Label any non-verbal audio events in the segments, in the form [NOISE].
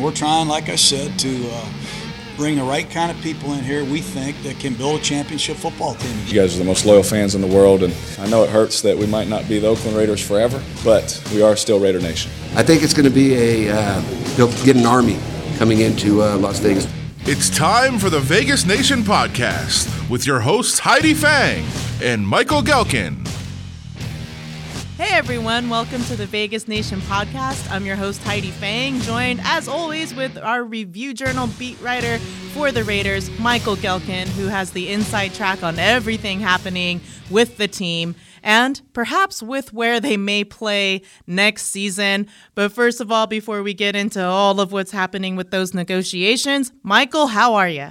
We're trying, like I said, to uh, bring the right kind of people in here we think that can build a championship football team. You guys are the most loyal fans in the world, and I know it hurts that we might not be the Oakland Raiders forever, but we are still Raider Nation. I think it's going to be a uh, get an army coming into uh, Las Vegas. It's time for the Vegas Nation podcast with your hosts Heidi Fang and Michael Gehlken. Everyone, welcome to the Vegas Nation podcast. I'm your host Heidi Fang, joined as always with our review journal beat writer for the Raiders, Michael Gehlken, who has the inside track on everything happening with the team and perhaps with where they may play next season. But first of all, before we get into all of what's happening with those negotiations, Michael, how are you?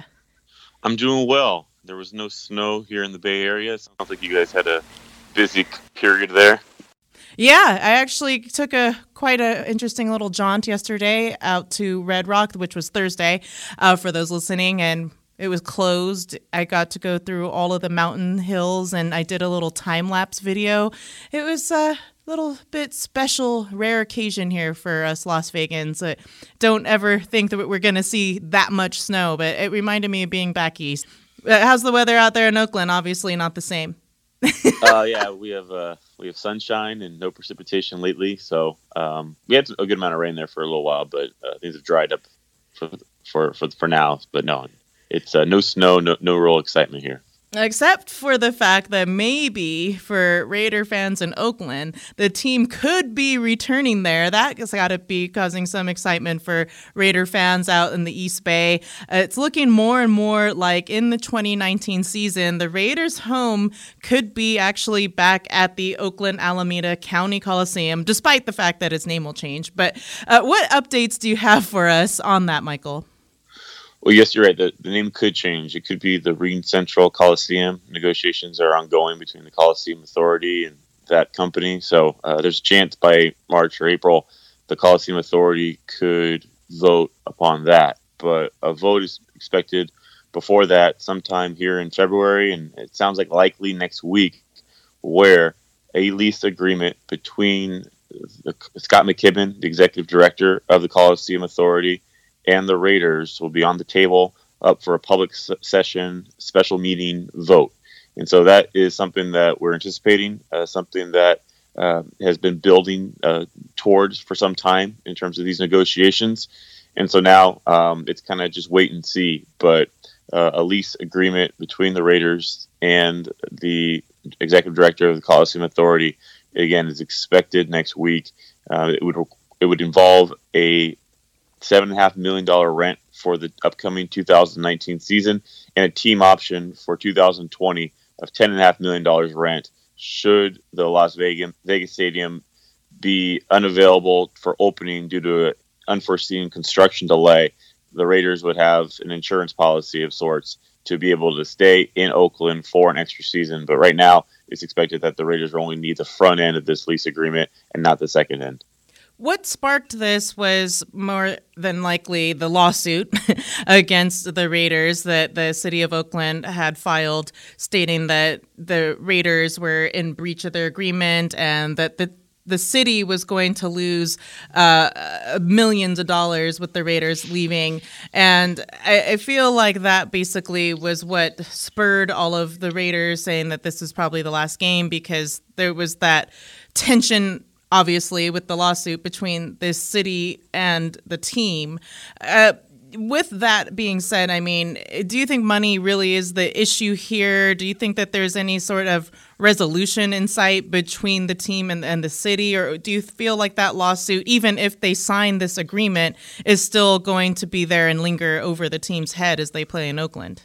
I'm doing well. There was no snow here in the Bay Area. Sounds like you guys had a busy period there. Yeah, I actually took a quite a interesting little jaunt yesterday out to Red Rock, which was Thursday, uh, for those listening, and it was closed. I got to go through all of the mountain hills, and I did a little time lapse video. It was a little bit special, rare occasion here for us Las Vegans. Uh, don't ever think that we're going to see that much snow, but it reminded me of being back east. Uh, how's the weather out there in Oakland? Obviously, not the same. [LAUGHS] uh, yeah, we have uh, we have sunshine and no precipitation lately. So um, we had a good amount of rain there for a little while, but uh, things have dried up for for for, for now. But no, it's uh, no snow, no no real excitement here. Except for the fact that maybe for Raider fans in Oakland, the team could be returning there. That's got to be causing some excitement for Raider fans out in the East Bay. It's looking more and more like in the 2019 season, the Raiders' home could be actually back at the Oakland Alameda County Coliseum, despite the fact that its name will change. But uh, what updates do you have for us on that, Michael? Well, yes, you're right. The, the name could change. It could be the RingCentral Coliseum. Negotiations are ongoing between the Coliseum Authority and that company. So uh, there's a chance by March or April the Coliseum Authority could vote upon that. But a vote is expected before that, sometime here in February, and it sounds like likely next week, where a lease agreement between the, Scott McKibben, the executive director of the Coliseum Authority, and the Raiders will be on the table up for a public session special meeting vote. And so that is something that we're anticipating, uh, something that uh, has been building uh, towards for some time in terms of these negotiations. And so now um, it's kind of just wait and see. But uh, a lease agreement between the Raiders and the executive director of the Coliseum Authority, again, is expected next week. Uh, it would it would involve a seven and a half million dollar rent for the upcoming 2019 season and a team option for 2020 of ten and a half million dollars rent should the Las Vegas Vegas Stadium be unavailable for opening due to an unforeseen construction delay. The Raiders would have an insurance policy of sorts to be able to stay in Oakland for an extra season. But right now, it's expected that the Raiders will only need the front end of this lease agreement and not the second end. What sparked this was more than likely the lawsuit [LAUGHS] against the Raiders that the city of Oakland had filed, stating that the Raiders were in breach of their agreement and that the the city was going to lose uh, millions of dollars with the Raiders leaving. And I, I, feel like that basically was what spurred all of the Raiders saying that this is probably the last game because there was that tension obviously, with the lawsuit between this city and the team. Uh, with that being said, I mean, do you think money really is the issue here? Do you think that there's any sort of resolution in sight between the team and, and the city? Or do you feel like that lawsuit, even if they sign this agreement, is still going to be there and linger over the team's head as they play in Oakland?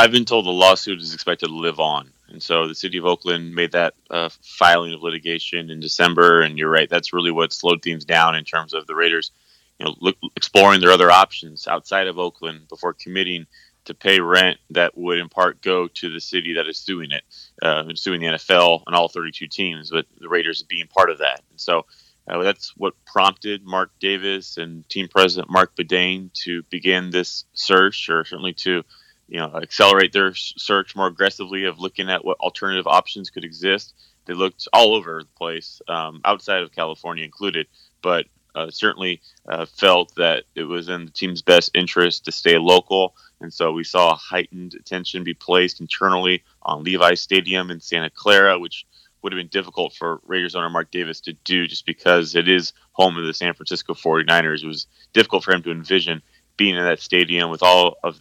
I've been told the lawsuit is expected to live on. And so the city of Oakland made that uh, filing of litigation in December. And you're right, that's really what slowed things down in terms of the Raiders, you know, look, exploring their other options outside of Oakland before committing to pay rent that would in part go to the city that is suing it, uh, suing the NFL and all 32 teams, but the Raiders being part of that. And so uh, that's what prompted Mark Davis and team president Marc Badain to begin this search, or certainly to you know accelerate their search more aggressively of looking at what alternative options could exist. They looked all over the place, um, outside of California included, but uh, certainly uh, felt that it was in the team's best interest to stay local. And so we saw heightened attention be placed internally on Levi Stadium in Santa Clara, which would have been difficult for Raiders owner Mark Davis to do just because it is home of the San Francisco 49ers. It was difficult for him to envision being in that stadium with all of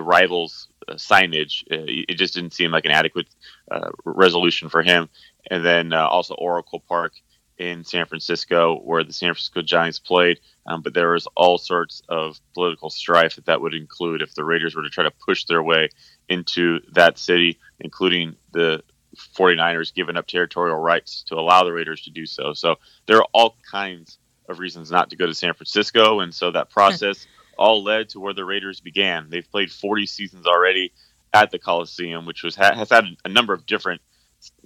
rivals' uh, signage. Uh, it just didn't seem like an adequate uh, resolution for him. And then also Oracle Park in San Francisco, where the San Francisco Giants played. Um, but there was all sorts of political strife that that would include if the Raiders were to try to push their way into that city, including the 49ers giving up territorial rights to allow the Raiders to do so. So there are all kinds of reasons not to go to San Francisco. And so that process all led to where the Raiders began. They've played 40 seasons already at the Coliseum, which was has had a number of different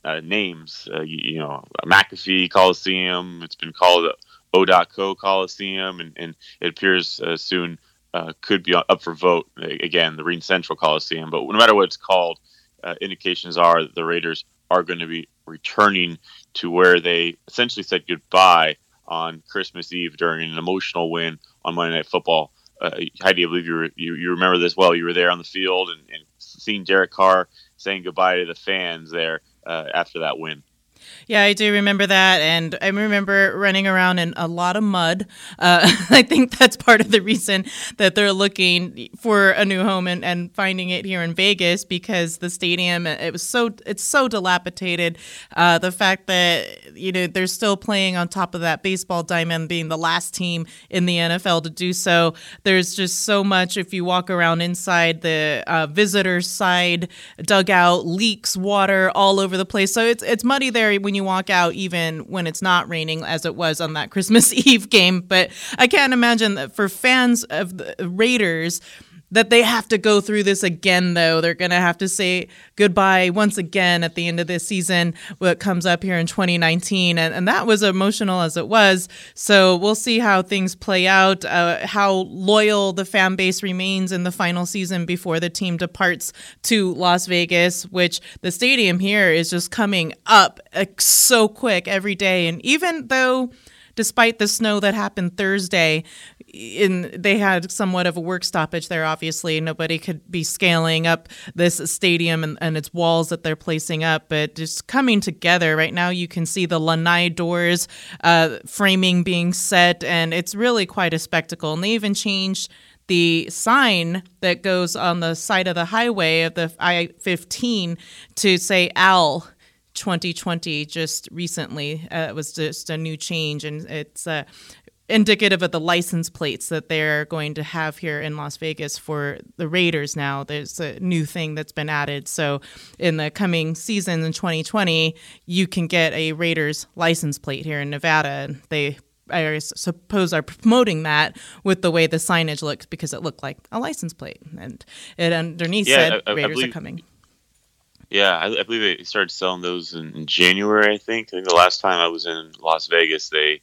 uh, names. Uh, you, you, know, McAfee Coliseum. It's been called O.Co Coliseum, and, and it appears uh, soon uh, could be up for vote again, the RingCentral Coliseum. But no matter what it's called, uh, indications are that the Raiders are going to be returning to where they essentially said goodbye on Christmas Eve during an emotional win on Monday Night Football. Uh, Heidi, I believe you, were, you, you remember this well. You were there on the field and, and seeing Derek Carr saying goodbye to the fans there uh, after that win. Yeah, I do remember that, and I remember running around in a lot of mud. Uh, [LAUGHS] I think that's part of the reason that they're looking for a new home and, and finding it here in Vegas because the stadium it was so it's so dilapidated. Uh, the fact that you know they're still playing on top of that baseball diamond, being the last team in the NFL to do so. There's just so much. If you walk around inside the uh, visitor side dugout, leaks water all over the place, so it's it's muddy there when you walk out, even when it's not raining, as it was on that Christmas [LAUGHS] Eve game. But I can't imagine that for fans of the Raiders, that they have to go through this again though. They're going to have to say goodbye once again at the end of this season what comes up here in 2019 and, and that was emotional as it was. So we'll see how things play out uh, how loyal the fan base remains in the final season before the team departs to las vegas which the stadium here is just coming up uh, so quick every day. And even though despite the snow that happened Thursday, in they had somewhat of a work stoppage there. Obviously, nobody could be scaling up this stadium and, and its walls that they're placing up, but just coming together right now. You can see the lanai doors uh, framing being set, and it's really quite a spectacle. And they even changed the sign that goes on the side of the highway of the I 15 to say Al 2020 just recently. Uh, it was just a new change, and it's uh, indicative of the license plates that they're going to have here in Las Vegas for the Raiders now. There's a new thing that's been added. So in the coming season in 2020, you can get a Raiders license plate here in Nevada. And they I suppose are promoting that with the way the signage looks because it looked like a license plate and it underneath yeah, said I, I, Raiders I believe, are coming. Yeah, I, I, believe they started selling those in, in, January. I think. I think the last time I was in Las Vegas, they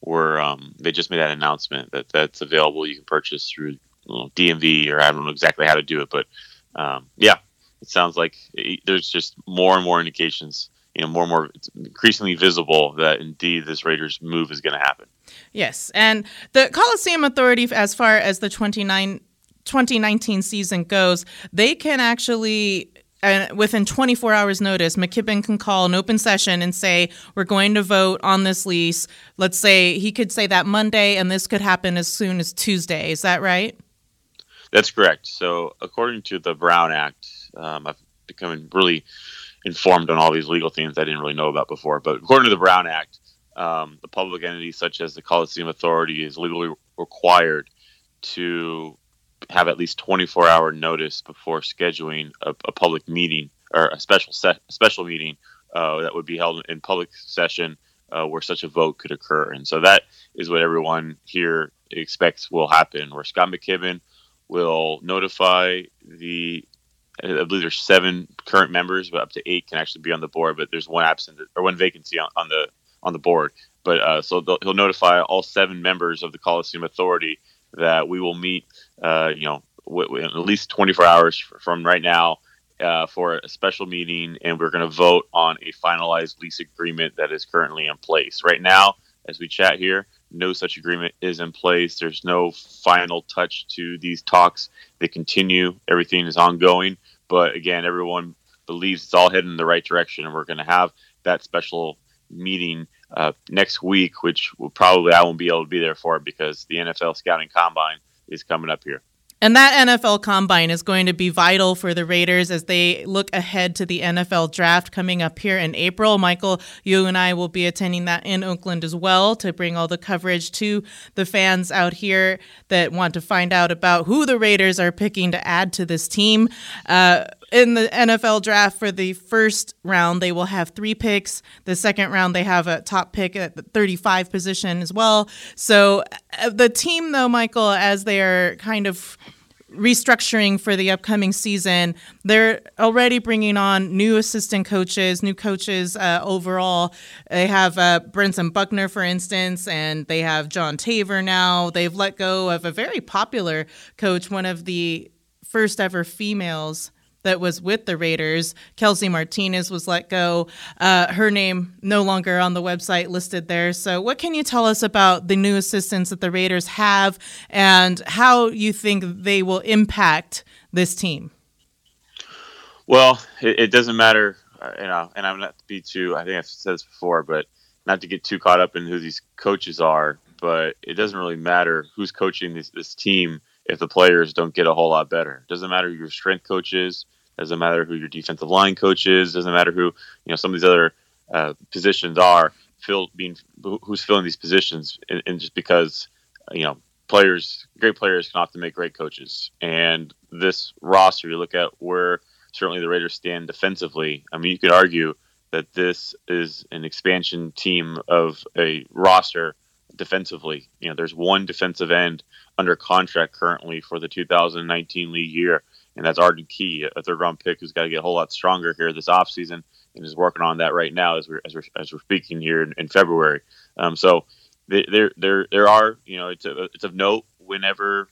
were um, they just made that announcement that that's available. You can purchase through DMV or I don't know exactly how to do it, but um, yeah, it sounds like it, there's just more and more indications. You know, more and more, it's increasingly visible that indeed this Raiders move is going to happen. Yes, and the Coliseum Authority, as far as the 29, 2019 season goes, they can actually and within 24 hours notice mckibben can call an open session and say we're going to vote on this lease. Let's say he could say that monday and this could happen as soon as tuesday. Is that right? That's correct. So according to the brown act um, i've become really informed on all these legal things i didn't really know about before. But according to the brown act um, the public entity such as the coliseum authority is legally required to have at least 24 hour notice before scheduling a, a public meeting or a special set, special meeting uh, that would be held in public session uh, where such a vote could occur. And so that is what everyone here expects will happen. Where Scott McKibben will notify the I believe there's seven current members, but up to eight can actually be on the board. But there's one absent or one vacancy on, on the on the board. But uh, so he'll notify all seven members of the Coliseum Authority that we will meet, uh, you know, w- w- at least 24 hours from right now uh, for a special meeting, and we're going to vote on a finalized lease agreement that is currently in place. Right now, as we chat here, no such agreement is in place. There's no final touch to these talks. They continue. Everything is ongoing. But again, everyone believes it's all heading in the right direction, and we're going to have that special meeting uh, next week, which will probably I won't be able to be there for because the NFL scouting combine is coming up here. And that NFL combine is going to be vital for the Raiders as they look ahead to the NFL draft coming up here in April. Michael, you and I will be attending that in Oakland as well to bring all the coverage to the fans out here that want to find out about who the Raiders are picking to add to this team. Uh, in the NFL draft for the first round, they will have three picks. The second round, they have a top pick at the 35 position as well. So uh, the team, though, Michael, as they are kind of restructuring for the upcoming season. They're already bringing on new assistant coaches, new coaches uh, overall. They have uh, Brentson Buckner, for instance, and they have John Taver now. They've let go of a very popular coach, one of the first ever females that was with the Raiders. Kelsey Martinez was let go. Uh, her name no longer on the website listed there. So, what can you tell us about the new assistants that the Raiders have and how you think they will impact this team? Well, it, it doesn't matter, uh, you know, and I'm not to be too, I think I've said this before, but not to get too caught up in who these coaches are, but it doesn't really matter who's coaching this, this team if the players don't get a whole lot better. Doesn't matter who your strength coach is, doesn't matter who your defensive line coach is. Doesn't matter who you know some of these other uh, positions are. Being who's filling these positions, and, and just because you know players, great players can often make great coaches. And this roster, you look at where certainly the Raiders stand defensively. I mean, you could argue that this is an expansion team of a roster defensively. You know, there's one defensive end under contract currently for the 2019 league year and that's Arden Key, a third round pick who's got to get a whole lot stronger here this offseason and is working on that right now as we're as we're, as we're speaking here in, in February. Um, so there there there are you know it's a, it's of note whenever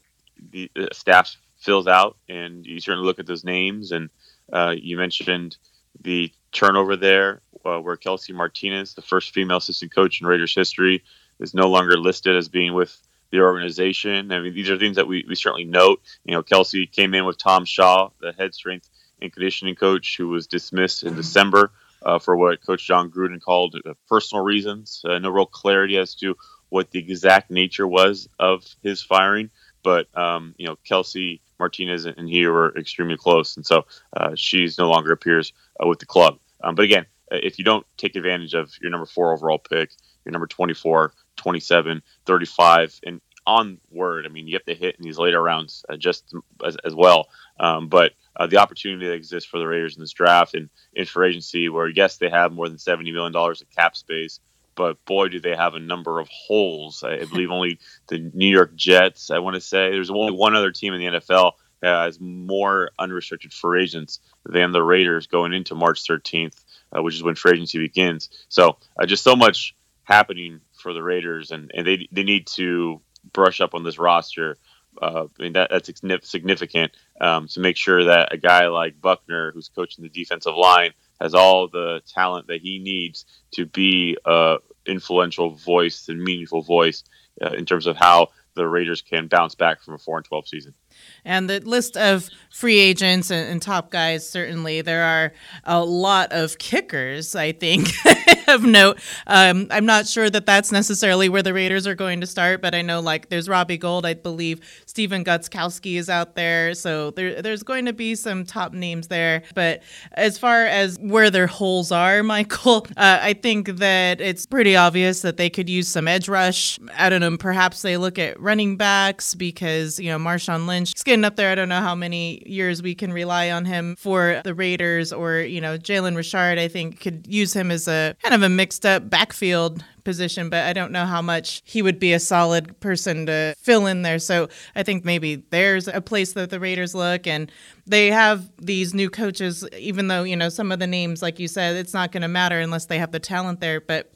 the, the staff fills out and you certainly look at those names and uh, you mentioned the turnover there uh, where Kelsey Martinez, the first female assistant coach in Raiders history, is no longer listed as being with the organization. I mean, these are things that we, we certainly note. You know, Kelsey came in with Tom Shaw, the head strength and conditioning coach, who was dismissed in December uh, for what Coach Jon Gruden called personal reasons. Uh, no real clarity as to what the exact nature was of his firing. But, um, you know, Kelsey Martinez and he were extremely close. And so uh, she's no longer appears uh, with the club. Um, but again, uh, if you don't take advantage of your number four overall pick, your number 24, 27, 35, and onward. I mean, you have to hit in these later rounds uh, just as, as well. Um, but uh, the opportunity that exists for the Raiders in this draft and in free agency, where yes, they have more than $70 million of cap space, but boy, do they have a number of holes. I believe only the New York Jets, I want to say, there's only one other team in the NFL that has more unrestricted free agents than the Raiders going into March 13th, uh, which is when free agency begins. So uh, just so much happening for the Raiders, and, and they they need to brush up on this roster. Uh, I mean that that's significant um, to make sure that a guy like Buckner, who's coaching the defensive line, has all the talent that he needs to be a influential voice and meaningful voice uh, in terms of how the Raiders can bounce back from a four and twelve season. And the list of free agents and, and, top guys, certainly, there are a lot of kickers, I think, [LAUGHS] of note. Um, I'm not sure that that's necessarily where the Raiders are going to start, but I know like there's Robbie Gould, I believe Stephen Gostkowski is out there. So there, there's going to be some top names there. But as far as where their holes are, [LAUGHS] Michael, uh, I think that it's pretty obvious that they could use some edge rush. I don't know, perhaps they look at running backs because, you know, Marshawn Lynch is getting up there. I don't know how many years we can rely on him for the Raiders or, you know, Jalen Richard, I think could use him as a kind of a mixed up backfield position, but I don't know how much he would be a solid person to fill in there. So I think maybe there's a place that the Raiders look and they have these new coaches, even though, you know, some of the names, like you said, it's not going to matter unless they have the talent there. But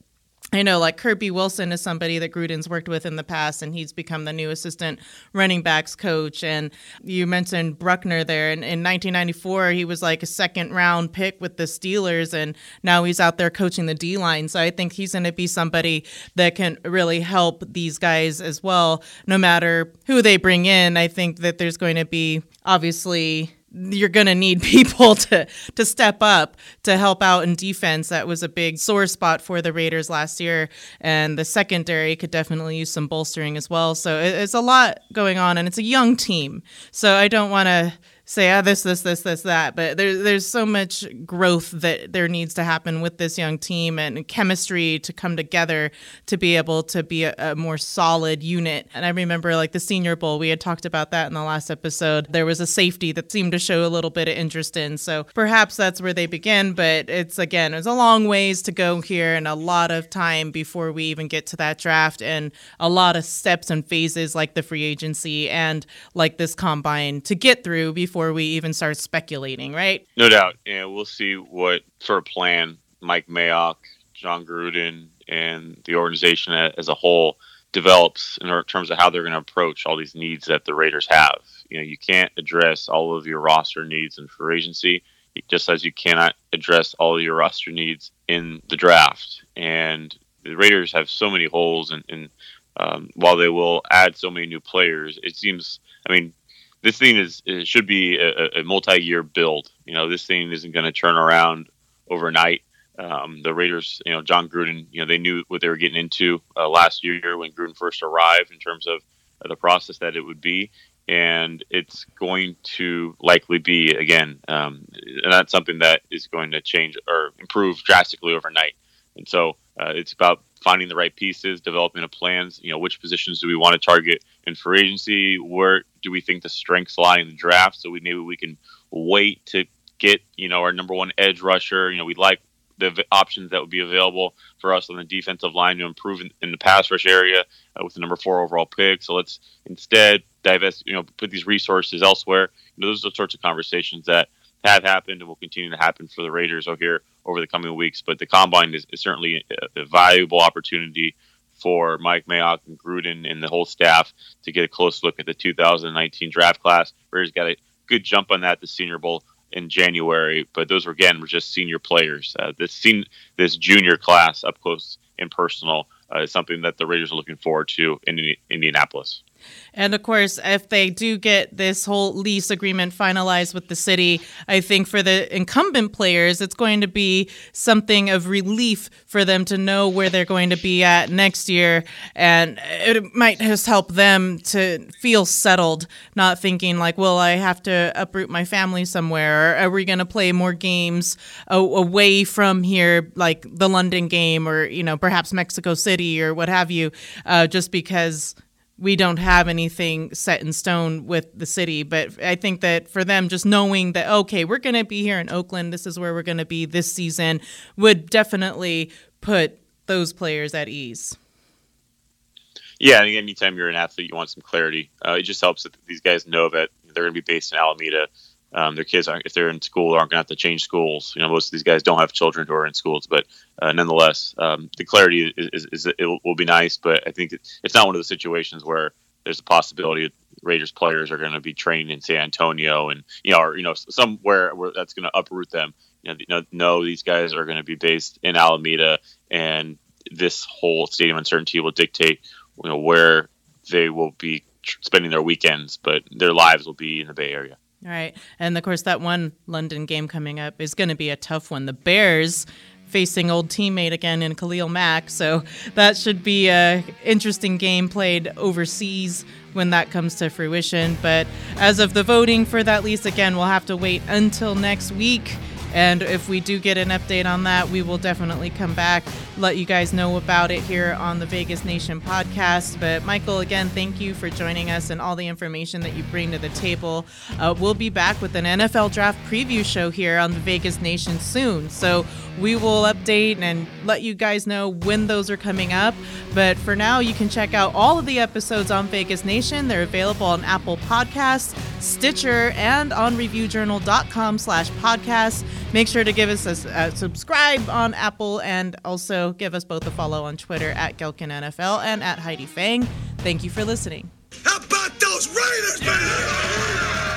I know like Kirby Wilson is somebody that Gruden's worked with in the past, and he's become the new assistant running backs coach. And you mentioned Buckner there. And in 1994, he was like a second round pick with the Steelers, and now he's out there coaching the D line. So I think he's going to be somebody that can really help these guys as well, no matter who they bring in. I think that there's going to be obviously you're going to need [LAUGHS] people to to step up to help out in defense. That was a big sore spot for the Raiders last year, and the secondary could definitely use some bolstering as well. So it's a lot going on, and it's a young team. So I don't want to say ah this this this this that. But there's there's so much growth that there needs to happen with this young team and chemistry to come together to be able to be a, a, more solid unit. And i remember like the senior bowl we had talked about that in the last episode. There was a safety that seemed to show a little bit of interest in. So perhaps that's where they begin but it's again it's a long ways to go here and a lot of time before we even get to that draft and a lot of steps and phases like the free agency and like this combine to get through before before we even start speculating, right? No doubt. Yeah, we'll see what sort of plan Mike Mayock, Jon Gruden, and the organization as a whole develops in terms of how they're going to approach all these needs that the Raiders have. You know, you can't address all of your roster needs in free agency, just as you cannot address all of your roster needs in the draft. And the Raiders have so many holes, and, and um, while they will add so many new players, it seems. I mean, this thing is it should be a, a multi-year build. You know, this thing isn't going to turn around overnight. Um, the Raiders, you know, Jon Gruden, you know, they knew what they were getting into uh, last year when Gruden first arrived in terms of uh, the process that it would be, and it's going to likely be again, um, not something that is going to change or improve drastically overnight. And so uh, it's about finding the right pieces, developing a plans. You know, which positions do we want to target in free agency? Where do we think the strengths lie in the draft? So we maybe we can wait to get you know our number one edge rusher. You know, we like the options that would be available for us on the defensive line to improve in, in the pass rush area uh, with the number four overall pick. So let's instead divest, you know, put these resources elsewhere. You know, those are the sorts of conversations that have happened and will continue to happen for the Raiders over here over the coming weeks. But the combine is, is certainly a, a, valuable opportunity for Mike Mayock and Gruden and the whole staff to get a close look at the 2019 draft class. Raiders got a good jump on that, the Senior Bowl in January, but those were again were just senior players. Uh, this sen- this junior class up close and personal uh, is something that the Raiders are looking forward to in Indianapolis. And of course, if they do get this whole lease agreement finalized with the city, I think for the incumbent players, it's going to be something of relief for them to know where they're going to be at next year. And it might just help them to feel settled, not thinking like, well, I have to uproot my family somewhere. Or are we going to play more games away from here, like the London game or, you know, perhaps Mexico City or what have you, uh, just because we don't have anything set in stone with the city. But I think that for them, just knowing that, okay, we're going to be here in Oakland, this is where we're going to be this season, would definitely put those players at ease. Yeah, and anytime you're an athlete, you want some clarity. Uh, it just helps that these guys know that they're going to be based in Alameda um, their kids aren't if they're in school aren't going to have to change schools. You know, most of these guys don't have children who are in schools, but uh, nonetheless, um, the clarity is, is, is, it will be nice. But I think it's not one of the situations where there's a possibility that Raiders players are going to be training in San Antonio and you know, or you know, somewhere where that's going to uproot them. You know, no, these guys are going to be based in Alameda, and this whole stadium uncertainty will dictate you know where they will be spending their weekends, but their lives will be in the Bay Area. Right. And of course, that one London game coming up is going to be a tough one. The Bears facing old teammate again in Khalil Mack. So that should be an interesting game played overseas when that comes to fruition. But as of the voting for that lease, again, we'll have to wait until next week. And if we do get an update on that, we will definitely come back, let you guys know about it here on the Vegas Nation podcast. But Michael, again, thank you for joining us and all the information that you bring to the table. Uh, we'll be back with an NFL draft preview show here on the Vegas Nation soon. So we will update and let you guys know when those are coming up. But for now, you can check out all of the episodes on Vegas Nation. They're available on Apple Podcasts. Stitcher, and on reviewjournal.com slash podcast. Make sure to give us a, a, subscribe on Apple and also give us both a follow on Twitter at Gehlken NFL and at Heidi Fang. Thank you for listening. How about those Raiders, man?